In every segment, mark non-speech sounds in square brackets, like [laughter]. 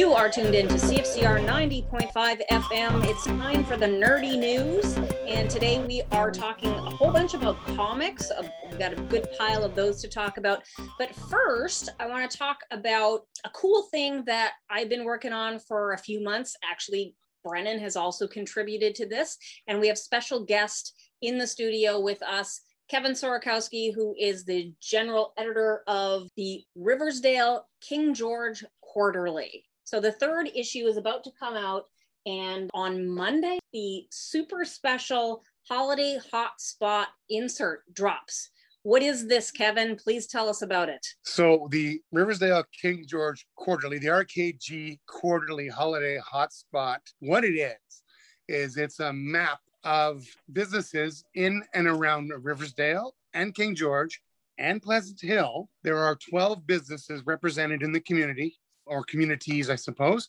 You are tuned in to CFCR 90.5 FM. It's time for the nerdy news. And today we are talking a whole bunch about comics. Uh, we've got a good pile of those to talk about. But first, I want to talk about a cool thing that I've been working on for a few months. Actually, Brennan has also contributed to this. And we have special guest in the studio with us. Kevin Sorakowski, who is the general editor of the Riversdale King George Quarterly. So the third issue is about to come out. And on Monday, the super special holiday hotspot insert drops. What is this, Kevin? Please tell us about it. So, the Riversdale King George Quarterly, the RKG Quarterly Holiday Hotspot, what it is, is it's a map of businesses in and around Riversdale and King George and Pleasant Hill. There are 12 businesses represented in the community or communities, I suppose.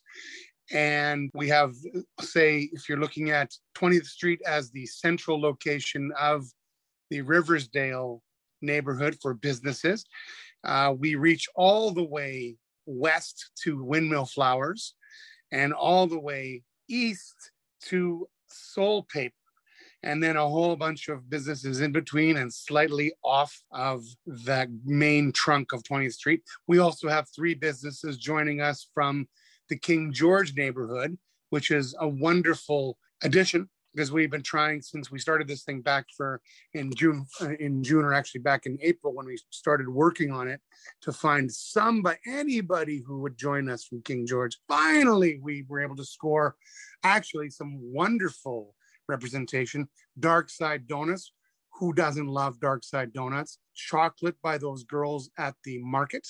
And we have, say, if you're looking at 20th Street as the central location of the Riversdale neighborhood for businesses, uh, we reach all the way west to Windmill Flowers and all the way east to Soul Paper and then a whole bunch of businesses in between and slightly off of the main trunk of 20th Street. We also have three businesses joining us from the King George neighborhood, which is a wonderful addition because we've been trying since we started this thing back for in June, uh, in June or actually back in April when we started working on it to find somebody, anybody who would join us from King George. Finally, we were able to score actually some wonderful representation. Dark Side Donuts. Who doesn't love Dark Side Donuts? Chocolate by those girls at the market.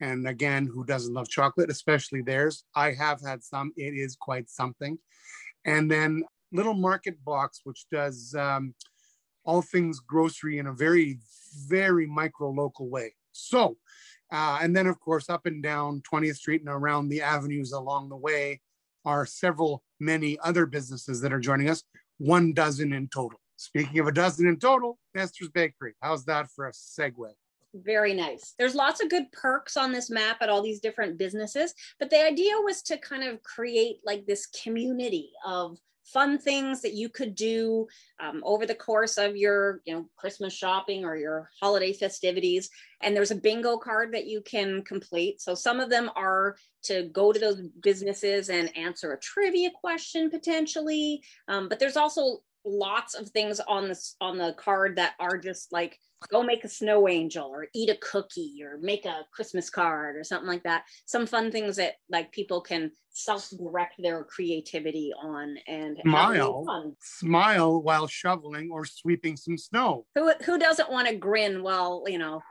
And again, who doesn't love chocolate, especially theirs? I have had some. It is quite something. And then Little Market Box, which does um, all things grocery in a very, very micro local way. So, uh, and then of course, up and down 20th Street and around the avenues along the way are several, many other businesses that are joining us one dozen in total. Speaking of a dozen in total, Esther's Bakery. How's that for a segue? Very nice. There's lots of good perks on this map at all these different businesses, but the idea was to kind of create like this community of fun things that you could do um, over the course of your you know christmas shopping or your holiday festivities. And there's a bingo card that you can complete. So some of them are to go to those businesses and answer a trivia question potentially. Um, but there's also lots of things on this on the card that are just like go make a snow angel or eat a cookie or make a christmas card or something like that. Some fun things that like people can self-direct their creativity on and smile. smile while shoveling or sweeping some snow. Who, who doesn't want to grin while you know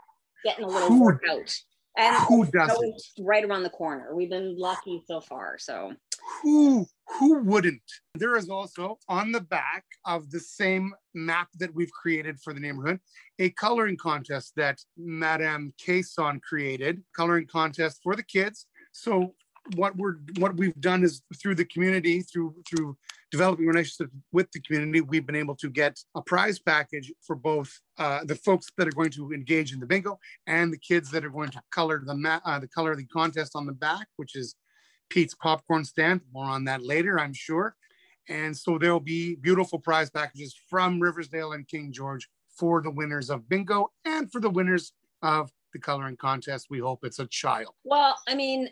getting a little who, workout? And who doesn't? right around the corner. We've been lucky so far so. Who who wouldn't? There is also on the back of the same map that we've created for the neighborhood a coloring contest that Madame Cason created, coloring contest for the kids. So what we're what we've done is through the community, through through developing relationships with the community, we've been able to get a prize package for both uh, the folks that are going to engage in the bingo and the kids that are going to color the ma- uh, the color of the contest on the back, which is Pete's popcorn stand. More on that later, I'm sure. And so there'll be beautiful prize packages from Riversdale and King George for the winners of bingo and for the winners of the coloring contest. We hope it's a child. Well, I mean,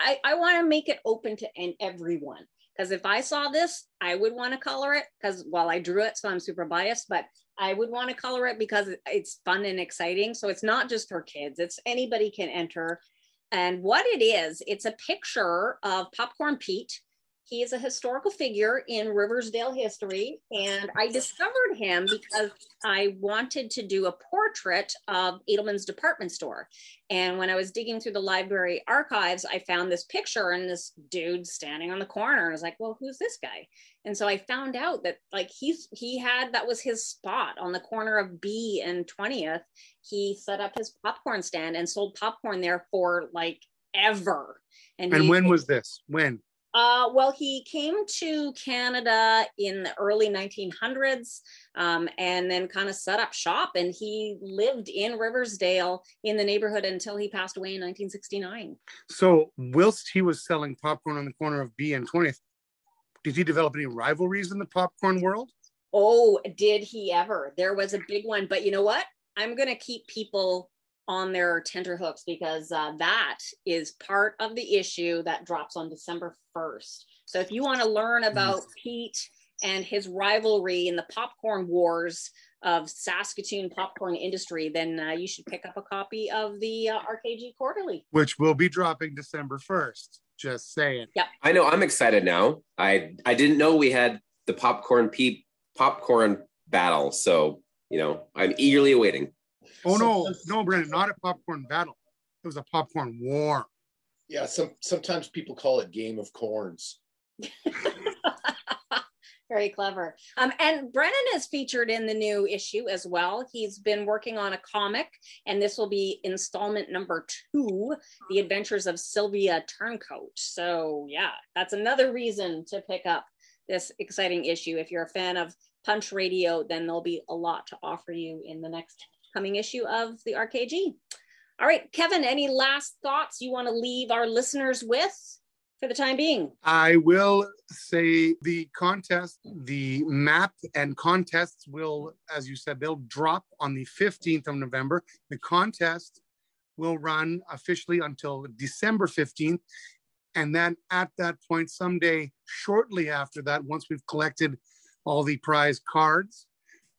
I, I want to make it open to and everyone because if I saw this, I would want to color it because well, I drew it, so I'm super biased, but I would want to color it because it's fun and exciting. So it's not just for kids; it's anybody can enter. And what it is, it's a picture of Popcorn Pete. He is a historical figure in Riversdale history. And I discovered him because I wanted to do a portrait of Edelman's department store. And when I was digging through the library archives, I found this picture and this dude standing on the corner. And I was like, well, who's this guy? And so I found out that like he's he had that was his spot on the corner of B and 20th. He set up his popcorn stand and sold popcorn there for like ever. And, and he, when was this? When? Uh, well, he came to Canada in the early 1900s um, and then kind of set up shop. And he lived in Riversdale in the neighborhood until he passed away in 1969. So, whilst he was selling popcorn on the corner of B and 20th, did he develop any rivalries in the popcorn world? Oh, did he ever? There was a big one. But you know what? I'm going to keep people on their tenterhooks because uh, that is part of the issue that drops on December 1st. So if you want to learn about yes. Pete and his rivalry in the popcorn wars of Saskatoon popcorn industry, then uh, you should pick up a copy of the uh, RKG Quarterly, which will be dropping December 1st. Just saying. Yep. I know. I'm excited now. I I didn't know we had the Popcorn Pete popcorn battle, so you know I'm eagerly awaiting. Oh no, no, Brendan, not a popcorn battle. It was a popcorn war. Yeah, some sometimes people call it Game of Corns. [laughs] Very clever. Um, and Brennan is featured in the new issue as well. He's been working on a comic, and this will be installment number two The Adventures of Sylvia Turncoat. So, yeah, that's another reason to pick up this exciting issue. If you're a fan of Punch Radio, then there'll be a lot to offer you in the next upcoming issue of the RKG. All right, Kevin, any last thoughts you want to leave our listeners with for the time being? I will say the contest, the map and contests will, as you said, they'll drop on the 15th of November. The contest will run officially until December 15th. And then at that point, someday shortly after that, once we've collected all the prize cards,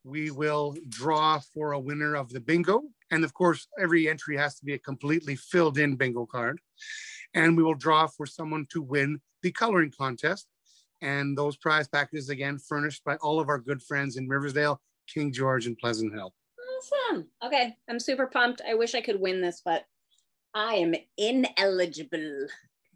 we will draw for a winner of the bingo. And of course, every entry has to be a completely filled in bingo card. And we will draw for someone to win the coloring contest. And those prize packages, again, furnished by all of our good friends in Riversdale, King George, and Pleasant Hill. Awesome. Okay. I'm super pumped. I wish I could win this, but I am ineligible.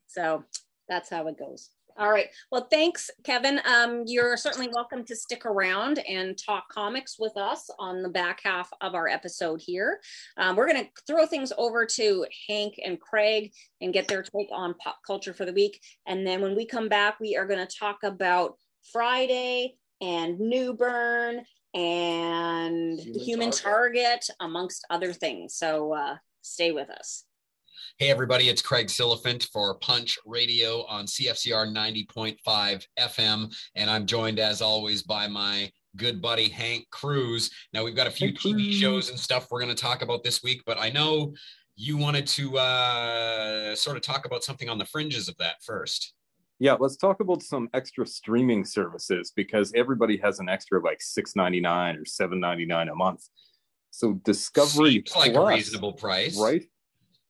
So that's how it goes. All right. Well, thanks, Kevin. Um, you're certainly welcome to stick around and talk comics with us on the back half of our episode here. Um, we're going to throw things over to Hank and Craig and get their take on pop culture for the week. And then when we come back, we are going to talk about Friday and Newburn and Human, Human Target. Target, amongst other things. So uh, stay with us. Hey, everybody, it's Craig Silliphant for Punch Radio on CFCR 90.5 FM. And I'm joined, as always, by my good buddy, Hank Cruz. Now, we've got a few TV shows and stuff we're going to talk about this week, but I know you wanted to uh, sort of talk about something on the fringes of that first. Yeah, let's talk about some extra streaming services because everybody has an extra like six ninety nine or seven ninety nine a month. So Discovery Seems like Plus, a reasonable price, right?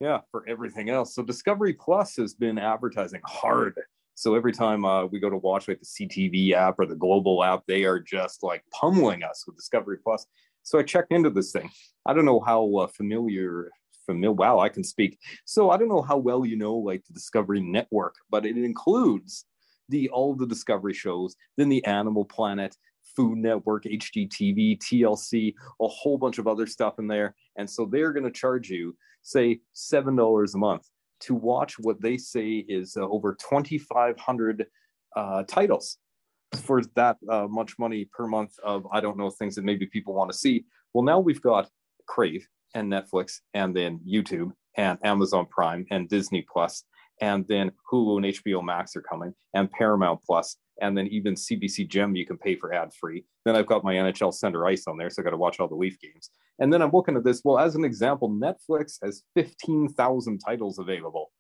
Yeah for everything else. So discovery plus has been advertising hard. So every time uh, we go to watch like the ctv app or the global app they are just like pummeling us with discovery plus. So i checked into this thing. I don't know how uh, familiar familiar wow i can speak. So i don't know how well you know like the discovery network but it includes the all the discovery shows then the animal planet Food Network, HGTV, TLC, a whole bunch of other stuff in there. And so they're going to charge you, say, $7 a month to watch what they say is uh, over 2,500 uh, titles for that uh, much money per month of, I don't know, things that maybe people want to see. Well, now we've got Crave and Netflix and then YouTube and Amazon Prime and Disney Plus and then Hulu and HBO Max are coming and Paramount Plus and then even CBC Gem you can pay for ad free. Then I've got my NHL Center Ice on there, so I got to watch all the Leaf games. And then I'm looking at this. Well, as an example, Netflix has 15,000 titles available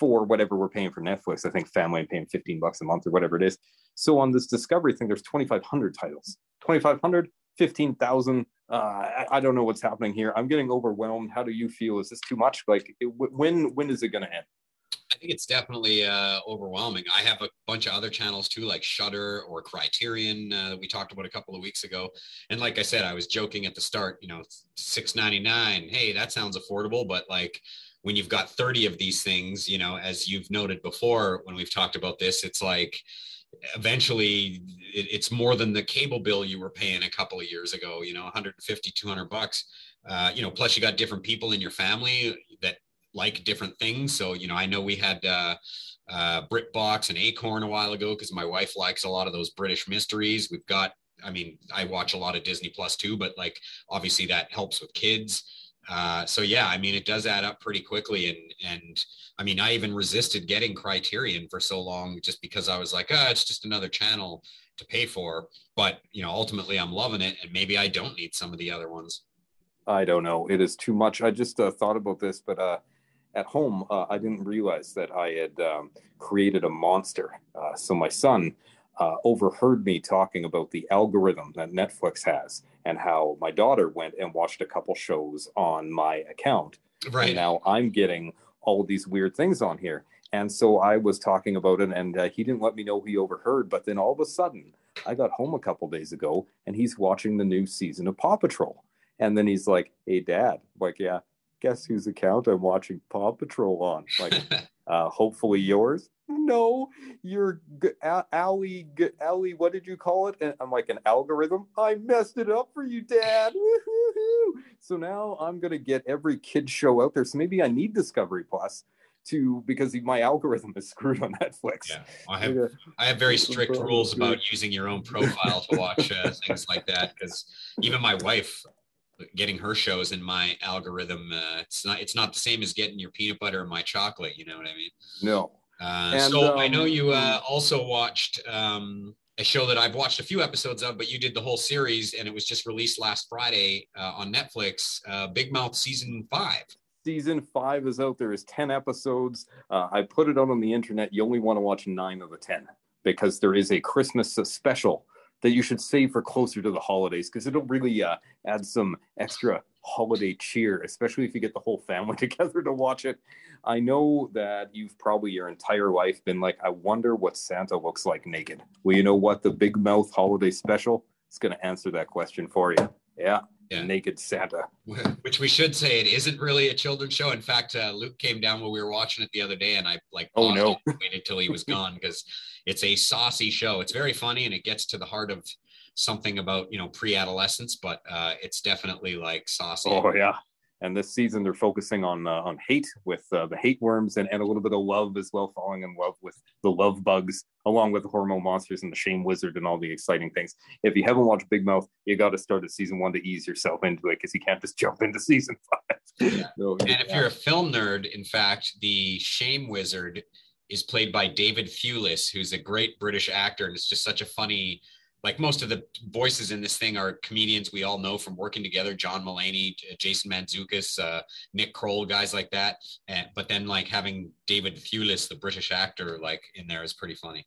for whatever we're paying for Netflix. I think family paying 15 bucks a month or whatever it is. So on this Discovery thing, there's 2,500 titles. 2,500, 15,000. Uh, I, I, don't know what's happening here. I'm getting overwhelmed. How do you feel? Is this too much? Like, it, when when is it going to end? I think it's definitely uh, overwhelming. I have a bunch of other channels too, like Shudder or Criterion. Uh, we talked about a couple of weeks ago, and like I said, I was joking at the start. You know, six ninety nine. Hey, that sounds affordable, but like when you've got thirty of these things, you know, as you've noted before when we've talked about this, it's like eventually it, it's more than the cable bill you were paying a couple of years ago. You know, 150, 200 bucks. Uh, you know, plus you got different people in your family that like different things. So, you know, I know we had uh, uh, BritBox and Acorn a while ago because my wife likes a lot of those British mysteries. We've got, I mean, I watch a lot of Disney Plus too, but like obviously that helps with kids. Uh, so yeah, I mean, it does add up pretty quickly, and and I mean, I even resisted getting Criterion for so long just because I was like, ah, oh, it's just another channel to pay for. But you know, ultimately, I'm loving it, and maybe I don't need some of the other ones. I don't know. It is too much. I just uh, thought about this, but uh, at home, uh, I didn't realize that I had um, created a monster. Uh, so my son uh, overheard me talking about the algorithm that Netflix has and how my daughter went and watched a couple shows on my account. Right. And now I'm getting all of these weird things on here. And so I was talking about it, and uh, he didn't let me know he overheard. But then all of a sudden, I got home a couple days ago, and he's watching the new season of Paw Patrol. And then he's like, "Hey, Dad." I'm like, yeah. Guess whose account I'm watching Paw Patrol on? Like, [laughs] uh, hopefully yours. No, you're g- Allie. G- Allie, what did you call it? And I'm like an algorithm. I messed it up for you, Dad. so now I'm gonna get every kid show out there. So maybe I need Discovery Plus to because my algorithm is [laughs] screwed on Netflix. Yeah, I have I have very strict rules about using your own profile to watch uh, things like that because even my wife getting her shows in my algorithm uh, it's not it's not the same as getting your peanut butter and my chocolate you know what i mean? No. Uh, and, so um, i know you uh, also watched um, a show that i've watched a few episodes of but you did the whole series and it was just released last friday uh, on netflix uh, big mouth season five. Season five is out. There is 10 episodes. Uh, i put it out on the internet. You only want to watch nine of the 10 because there is a christmas special that you should save for closer to the holidays because it'll really uh, add some extra holiday cheer, especially if you get the whole family [laughs] together to watch it. I know that you've probably your entire life been like, I wonder what Santa looks like naked. Well, you know what? The Big Mouth Holiday Special is going to answer that question for you. Yeah. Yeah. Naked Santa. [laughs] Which we should say it isn't really a children's show. In fact, uh, Luke came down when we were watching it the other day, and I like oh no, waited till he was gone because it's a saucy show. It's very funny and it gets to the heart of something about you know pre-adolescence, but uh, it's definitely like saucy. Oh yeah. And this season they're focusing on uh, on hate with uh, the hate worms and, and a little bit of love as well, falling in love with the love bugs, along with the hormone monsters and the shame wizard and all the exciting things. If you haven't watched Big Mouth, you got to start at season one to ease yourself into it because you can't just jump into season five. Yeah. [laughs] so, and yeah. if you're a film nerd, in fact, the shame wizard is played by David Thewlis, who's a great British actor, and it's just such a funny. Like most of the voices in this thing are comedians we all know from working together: John Mulaney, Jason Mantzoukas, uh, Nick Kroll, guys like that. And, but then like having David Thewlis, the British actor, like in there is pretty funny.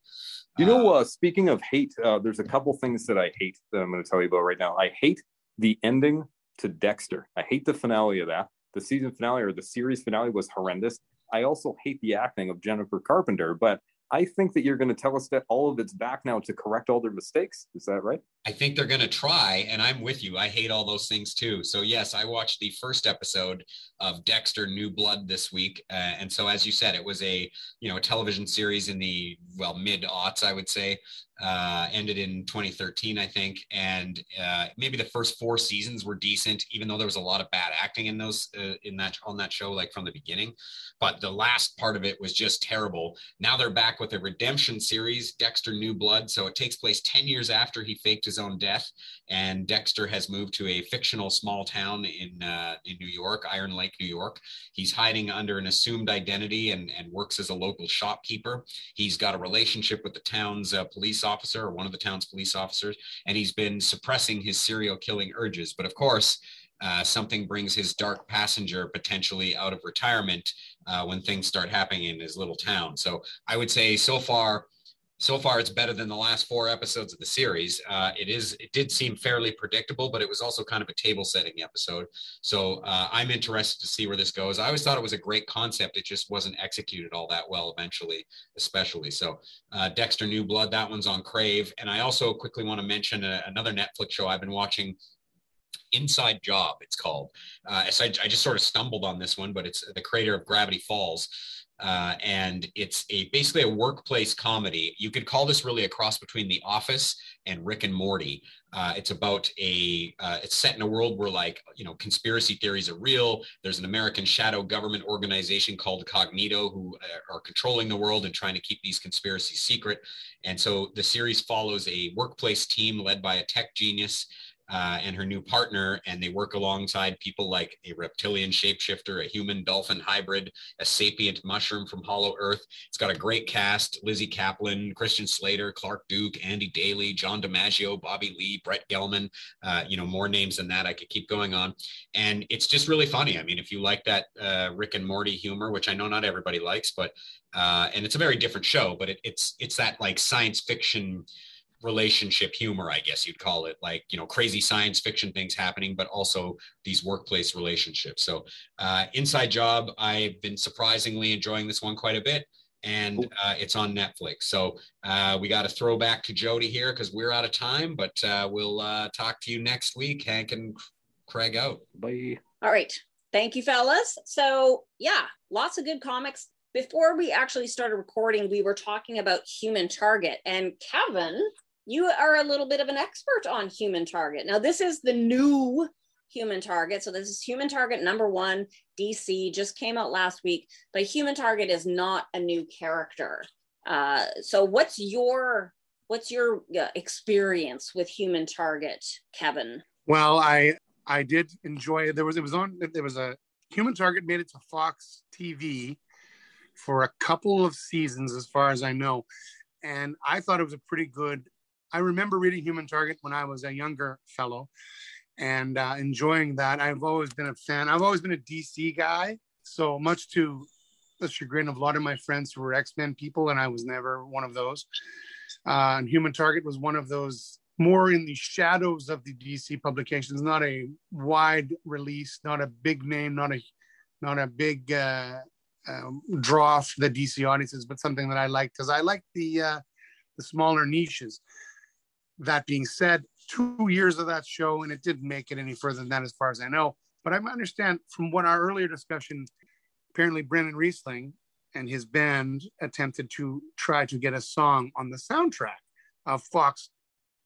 You know, uh, uh, speaking of hate, uh, there's a couple things that I hate that I'm going to tell you about right now. I hate the ending to Dexter. I hate the finale of that. The season finale or the series finale was horrendous. I also hate the acting of Jennifer Carpenter, but I think that you're going to tell us that all of it's back now to correct all their mistakes. Is that right? I think they're going to try, and I'm with you. I hate all those things too. So yes, I watched the first episode of Dexter: New Blood this week, uh, and so as you said, it was a you know a television series in the well mid aughts, I would say, uh, ended in 2013, I think, and uh, maybe the first four seasons were decent, even though there was a lot of bad acting in those uh, in that on that show, like from the beginning. But the last part of it was just terrible. Now they're back with a redemption series, Dexter: New Blood. So it takes place 10 years after he faked his own death, and Dexter has moved to a fictional small town in uh, in New York, Iron Lake, New York. He's hiding under an assumed identity and and works as a local shopkeeper. He's got a relationship with the town's uh, police officer or one of the town's police officers, and he's been suppressing his serial killing urges. But of course, uh, something brings his dark passenger potentially out of retirement uh, when things start happening in his little town. So I would say so far, so far it's better than the last four episodes of the series. Uh, it is it did seem fairly predictable, but it was also kind of a table setting episode. So uh, I'm interested to see where this goes. I always thought it was a great concept. It just wasn't executed all that well eventually, especially. So uh, Dexter New Blood, that one's on Crave, and I also quickly want to mention a, another Netflix show I've been watching Inside Job, it's called. Uh, so I, I, just sort of stumbled on this one, but it's the creator of Gravity Falls. Uh, and it's a basically a workplace comedy. You could call this really a cross between The Office and Rick and Morty. Uh, it's about a uh, it's set in a world where like you know conspiracy theories are real. There's an American shadow government organization called Cognito who uh, are controlling the world and trying to keep these conspiracies secret. And so the series follows a workplace team led by a tech genius uh, and her new partner, and they work alongside people like a reptilian shapeshifter, a human dolphin hybrid, a sapient mushroom from Hollow Earth. It's got a great cast: Lizzy Caplan, Christian Slater, Clark Duke, Andy Daly, John DiMaggio, Bobby Lee, Brett Gelman. Uh, you know, more names than that. I could keep going on, and it's just really funny. I mean, if you like that uh, Rick and Morty humor, which I know not everybody likes, but uh, and it's a very different show, but it, it's it's that like science fiction relationship humor, I guess you'd call it, like you know, crazy science fiction things happening, but also these workplace relationships. So, uh, Inside Job, I've been surprisingly enjoying this one quite a bit, and uh, it's on Netflix. So uh, we got to throw back to Jody here because we're out of time, but uh, we'll uh, talk to you next week. Hank and Craig out. Bye. All right. Thank you, fellas. So, yeah, lots of good comics. Before we actually started recording, we were talking about Human Target. And Kevin you are a little bit of an expert on human target. Now, this is the new human target. So, this is human target number one, DC, just came out last week, but human target is not a new character. Uh, so, what's your what's your uh, experience with human target kevin well i i did enjoy it there was it was on there was a human target made it to fox tv for a couple of seasons as far as i know and i thought it was a pretty good I remember reading Human Target when I was a younger fellow and uh, enjoying that. I've always been a fan. I've always been a DC guy. So much to the chagrin of a lot of my friends who were X Men people, and I was never one of those. Uh, and Human Target was one of those more in the shadows of the DC publications, not a wide release, not a big name, not a not a big uh, um, draw for the DC audiences, but something that I liked because I like the uh, the smaller niches. That being said, two years of that show, and it didn't make it any further than that, as far as I know. But I understand from what our earlier discussion, apparently Brennan Riesling and his band attempted to try to get a song on the soundtrack of Fox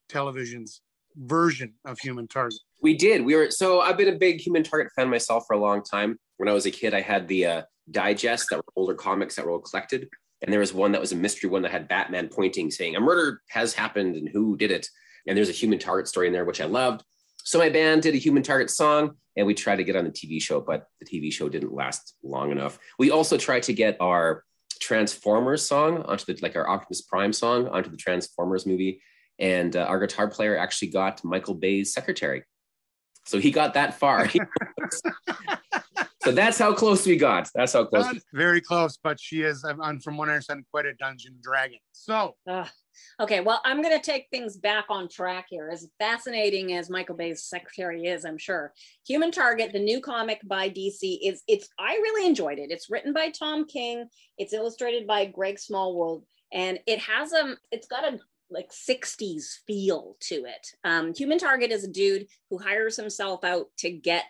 Television's version of Human Target. We did. We were so I've been a big Human Target fan myself for a long time. When I was a kid, I had the uh, digest that were older comics that were all collected and there was one that was a mystery one that had Batman pointing, saying a murder has happened and who did it. And there's a human target story in there, which I loved. So my band did a human target song and we tried to get on the TV show, but the TV show didn't last long enough. We also tried to get our Transformers song onto the like our Optimus Prime song onto the Transformers movie. And uh, our guitar player actually got Michael Bay's secretary. So he got that far. [laughs] [laughs] So that's how close we got. That's how close. Not very close, but she is, I'm from what I understand, quite a dungeon dragon. So, uh, okay, well, I'm going to take things back on track here. As fascinating as Michael Bay's secretary is, I'm sure. Human Target, the new comic by DC, is it's. I really enjoyed it. It's written by Tom King. It's illustrated by Greg Smallwood, and it has a. Um, it's got a like 60s feel to it. Um, Human Target is a dude who hires himself out to get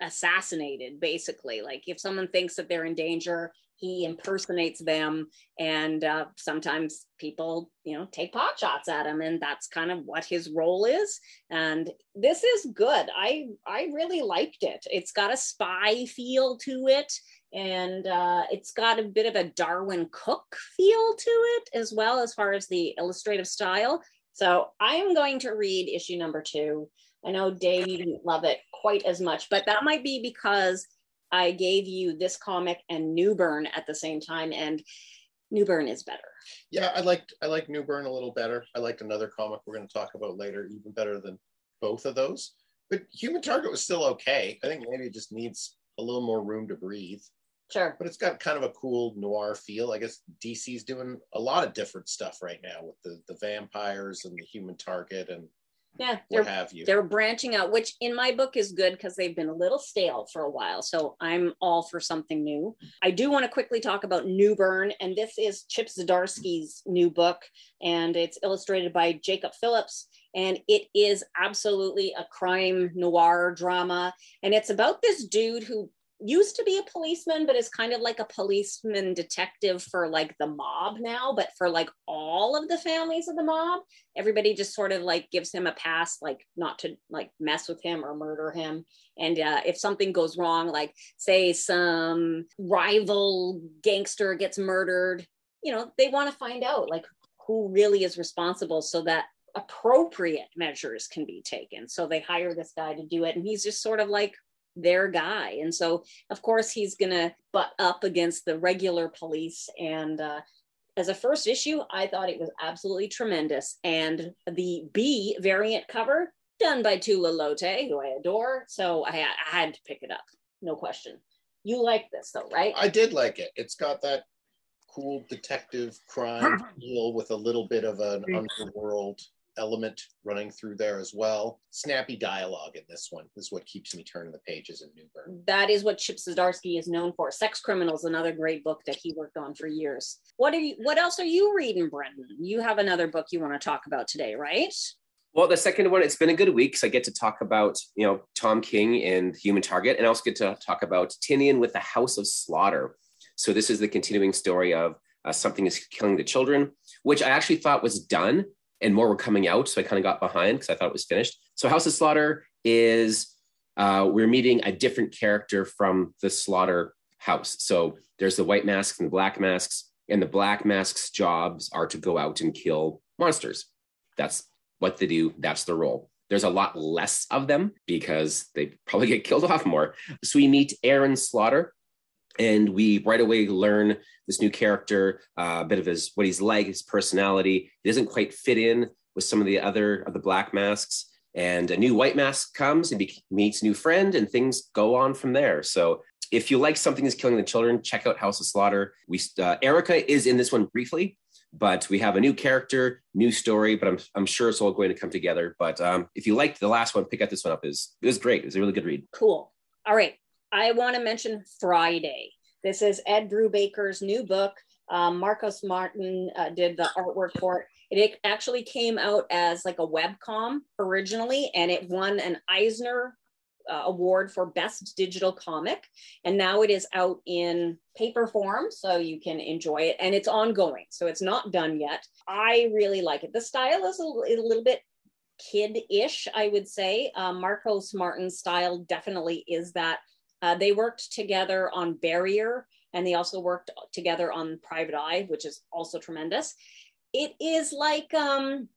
assassinated basically. Like if someone thinks that they're in danger he impersonates them. And uh, sometimes people you know take pot shots at him and that's kind of what his role is. And this is good. I i really liked it. It's got a spy feel to it and uh, it's got a bit of a Darwyn Cooke feel to it as well as far as the illustrative style. So i am going to read issue number two I know Dave, you didn't love it quite as much, but that might be because I gave you this comic and Newburn at the same time, and Newburn is better. Yeah, I liked I like Newburn a little better. I liked another comic we're going to talk about later, even better than both of those. But Human Target was still okay. I think maybe it just needs a little more room to breathe. Sure. But it's got kind of a cool noir feel. I guess DC's doing a lot of different stuff right now with the the vampires and the Human Target and yeah what have you. they're branching out which in my book is good because they've been a little stale for a while so i'm all for something new. I do want to quickly talk about new newburn and this is chip zdarsky's new book and it's illustrated by jacob phillips and it is absolutely a crime noir drama and it's about this dude who used to be a policeman, but is kind of like a policeman detective for like the mob now, but for like all of the families of the mob, everybody just sort of like gives him a pass, like not to like mess with him or murder him. And uh, if something goes wrong, like say some rival gangster gets murdered, you know, they want to find out like who really is responsible so that appropriate measures can be taken. So they hire this guy to do it. And he's just sort of like their guy. And so, of course, he's going to butt up against the regular police. And uh, as a first issue, I thought it was absolutely tremendous. And the B variant cover, done by Tula Lotay, who I adore. So I, I had to pick it up, no question. You like this though, right? I did like it. It's got that cool detective crime [clears throat] feel with a little bit of an underworld element running through there as well. Snappy dialogue in this one is what keeps me turning the pages in Newburn. That is what Chip Zdarsky is known for. Sex Criminals, another great book that he worked on for years. What are you? What else are you reading, Brendan? You have another book you want to talk about today, right? Well, the second one, it's been a good week. So I get to talk about, you know, Tom King and Human Target, and I also get to talk about Tynion with the House of Slaughter. So this is the continuing story of uh, something is killing the children, which I actually thought was done and more were coming out. So I kind of got behind because I thought it was finished. So House of Slaughter is uh, we're meeting a different character from the Slaughter house. So there's the white masks and the black masks, and the black masks' jobs are to go out and kill monsters. That's what they do. That's their role. There's a lot less of them because they probably get killed [laughs] off more. So we meet Aaron Slaughter, and we right away learn this new character, uh, a bit of his what he's like, his personality. He doesn't quite fit in with some of the other of the black masks. And a new white mask comes and be- meets new friend, and things go on from there. So, if you like something is killing the children, check out House of Slaughter. We uh, Erica is in this one briefly, but we have a new character, new story. But I'm I'm sure it's all going to come together. But um, if you liked the last one, pick up this one up. is It was great. It was a really good read. Cool. All right. I want to mention Friday. This is Ed Brubaker's new book. Um, Marcos Martin uh, did the artwork for it. It actually came out as like a web com originally, and it won an Eisner uh, award for best digital comic. And now it is out in paper form, so you can enjoy it. And it's ongoing, so it's not done yet. I really like it. The style is a, a little bit kid-ish, I would say. Um, Marcos Martin's style definitely is that uh, they worked together on Barrier and they also worked together on Private Eye, which is also tremendous. It is like um,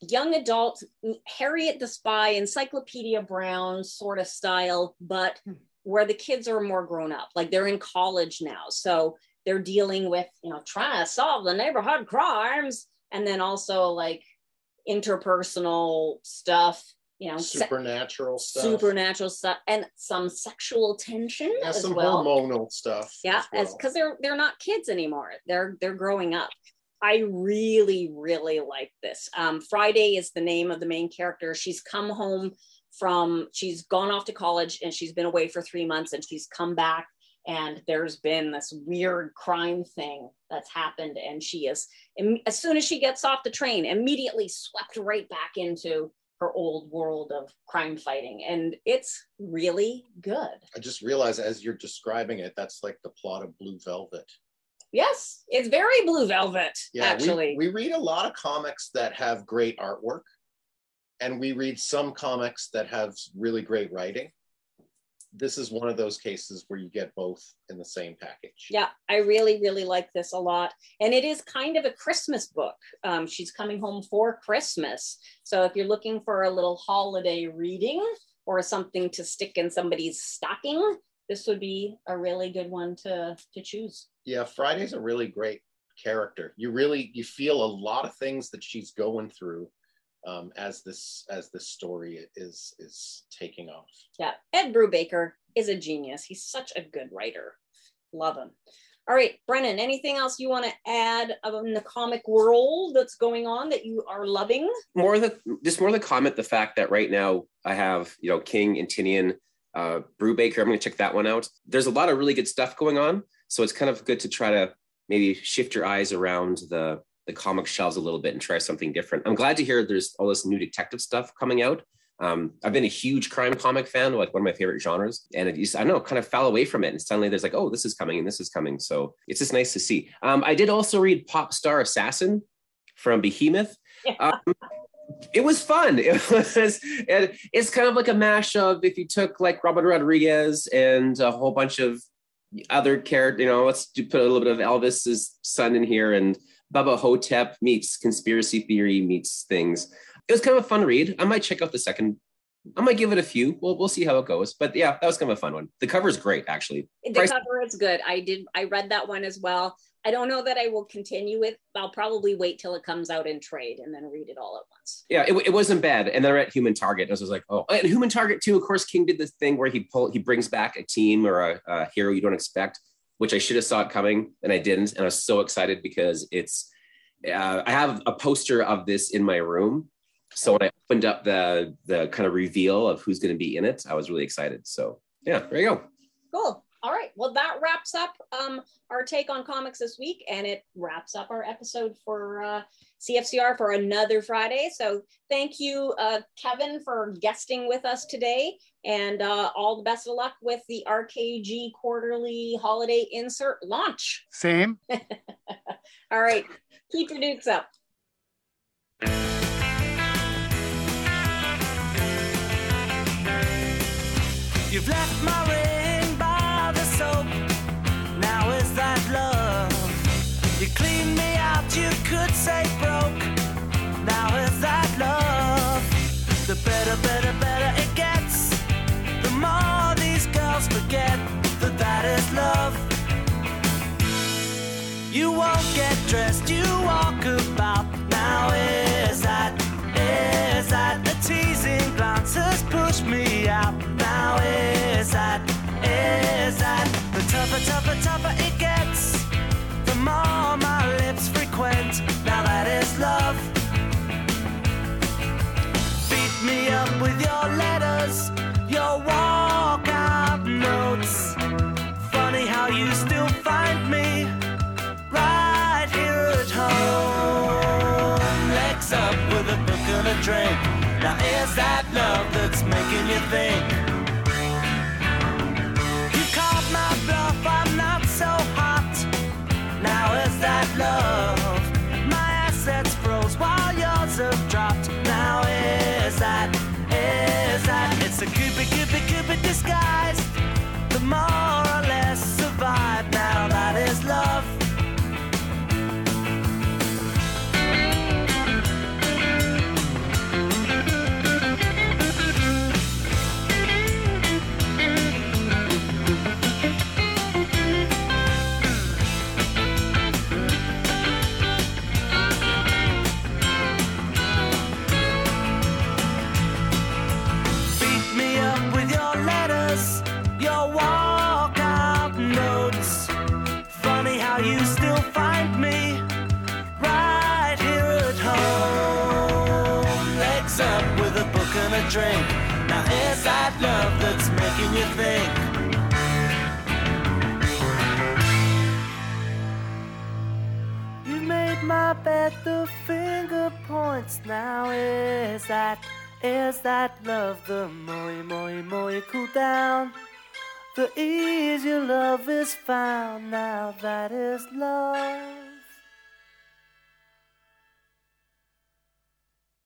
young adult Harriet the Spy, Encyclopedia Brown sort of style, but hmm. where the kids are more grown up, like they're in college now. So they're dealing with, you know, trying to solve the neighborhood crimes and then also like interpersonal stuff you know supernatural stuff. supernatural stuff and some sexual tension yeah, as some well. hormonal stuff yeah as because well. they're they're not kids anymore. They're they're growing up. I really really like this. Um, friday is the name of the main character. She's come home from she's gone off to college and she's been away for three months and she's come back and there's been this weird crime thing that's happened and she is as soon as she gets off the train immediately swept right back into her old world of crime fighting and it's really good. I just realized as you're describing it that's like the plot of blue velvet. Yes it's very blue velvet yeah, actually. we, we read a lot of comics that have great artwork and we read some comics that have really great writing this is one of those cases where you get both in the same package. Yeah, I really, really like this a lot. And it is kind of a Christmas book. Um, she's coming home for Christmas. So if you're looking for a little holiday reading or something to stick in somebody's stocking, this would be a really good one to, to choose. Yeah, Friday's a really great character. You really you feel a lot of things that she's going through um, as this as this story is is taking off. Yeah, Ed Brubaker is a genius. He's such a good writer. Love him. All right, Brennan, anything else you want to add in the comic world that's going on that you are loving? More the just more the comment, the fact that right now I have you know King and Tynion, uh, Brubaker. I'm going to check that one out. There's a lot of really good stuff going on, so it's kind of good to try to maybe shift your eyes around the the comic shelves a little bit and try something different. I'm glad to hear there's all this new detective stuff coming out. Um, I've been a huge crime comic fan, like one of my favorite genres, and it used, I know, kind of fell away from it. And suddenly there's like, oh, this is coming and this is coming. So it's just nice to see. Um, I did also read Pop Star Assassin from Behemoth. Um, it was fun. [laughs] It was, and it's kind of like a mash of if you took like Robert Rodriguez and a whole bunch of other character, you know, let's do, put a little bit of Elvis's son in here and Bubba Hotep meets conspiracy theory meets things. It was kind of a fun read. I might check out the second. I might give it a few. We'll we'll see how it goes. But yeah, that was kind of a fun one. The cover is great, actually. The Price- cover is good. I did. I read that one as well. I don't know that I will continue with. I'll probably wait till it comes out in trade and then read it all at once. yeah, it, it wasn't bad. And then I read Human Target. I was like, oh, and Human Target too. Of course, King did this thing where he pull he brings back a team or a, a hero you don't expect, which I should have saw it coming and I didn't. And I was so excited because it's. Uh, I have a poster of this in my room. So when I opened up the the kind of reveal of who's going to be in it, I was really excited. So yeah, there you go. Cool. All right. Well, that wraps up um, our take on comics this week, and it wraps up our episode for uh, CFCR for another Friday. So thank you, uh, Kevin, for guesting with us today, and uh, all the best of luck with the RKG quarterly holiday insert launch. Same. [laughs] All right. Keep your dukes up. You've left my ring You me out, you could say broke. Now is that love? The better, better, better it gets. The more these girls forget that that is love. You won't get dressed, you walk about. Now is that, is that a teasing glance has pushed me out? Now is that, is that the tougher, tougher, tougher it gets? More my lips frequent. Now that is love. Beat me up with your letters, your walkout notes. Funny how you still find me right here at home. Legs up with a book and a drink. That love? The more, more, more you cool down, the easier love is found. Now that is love.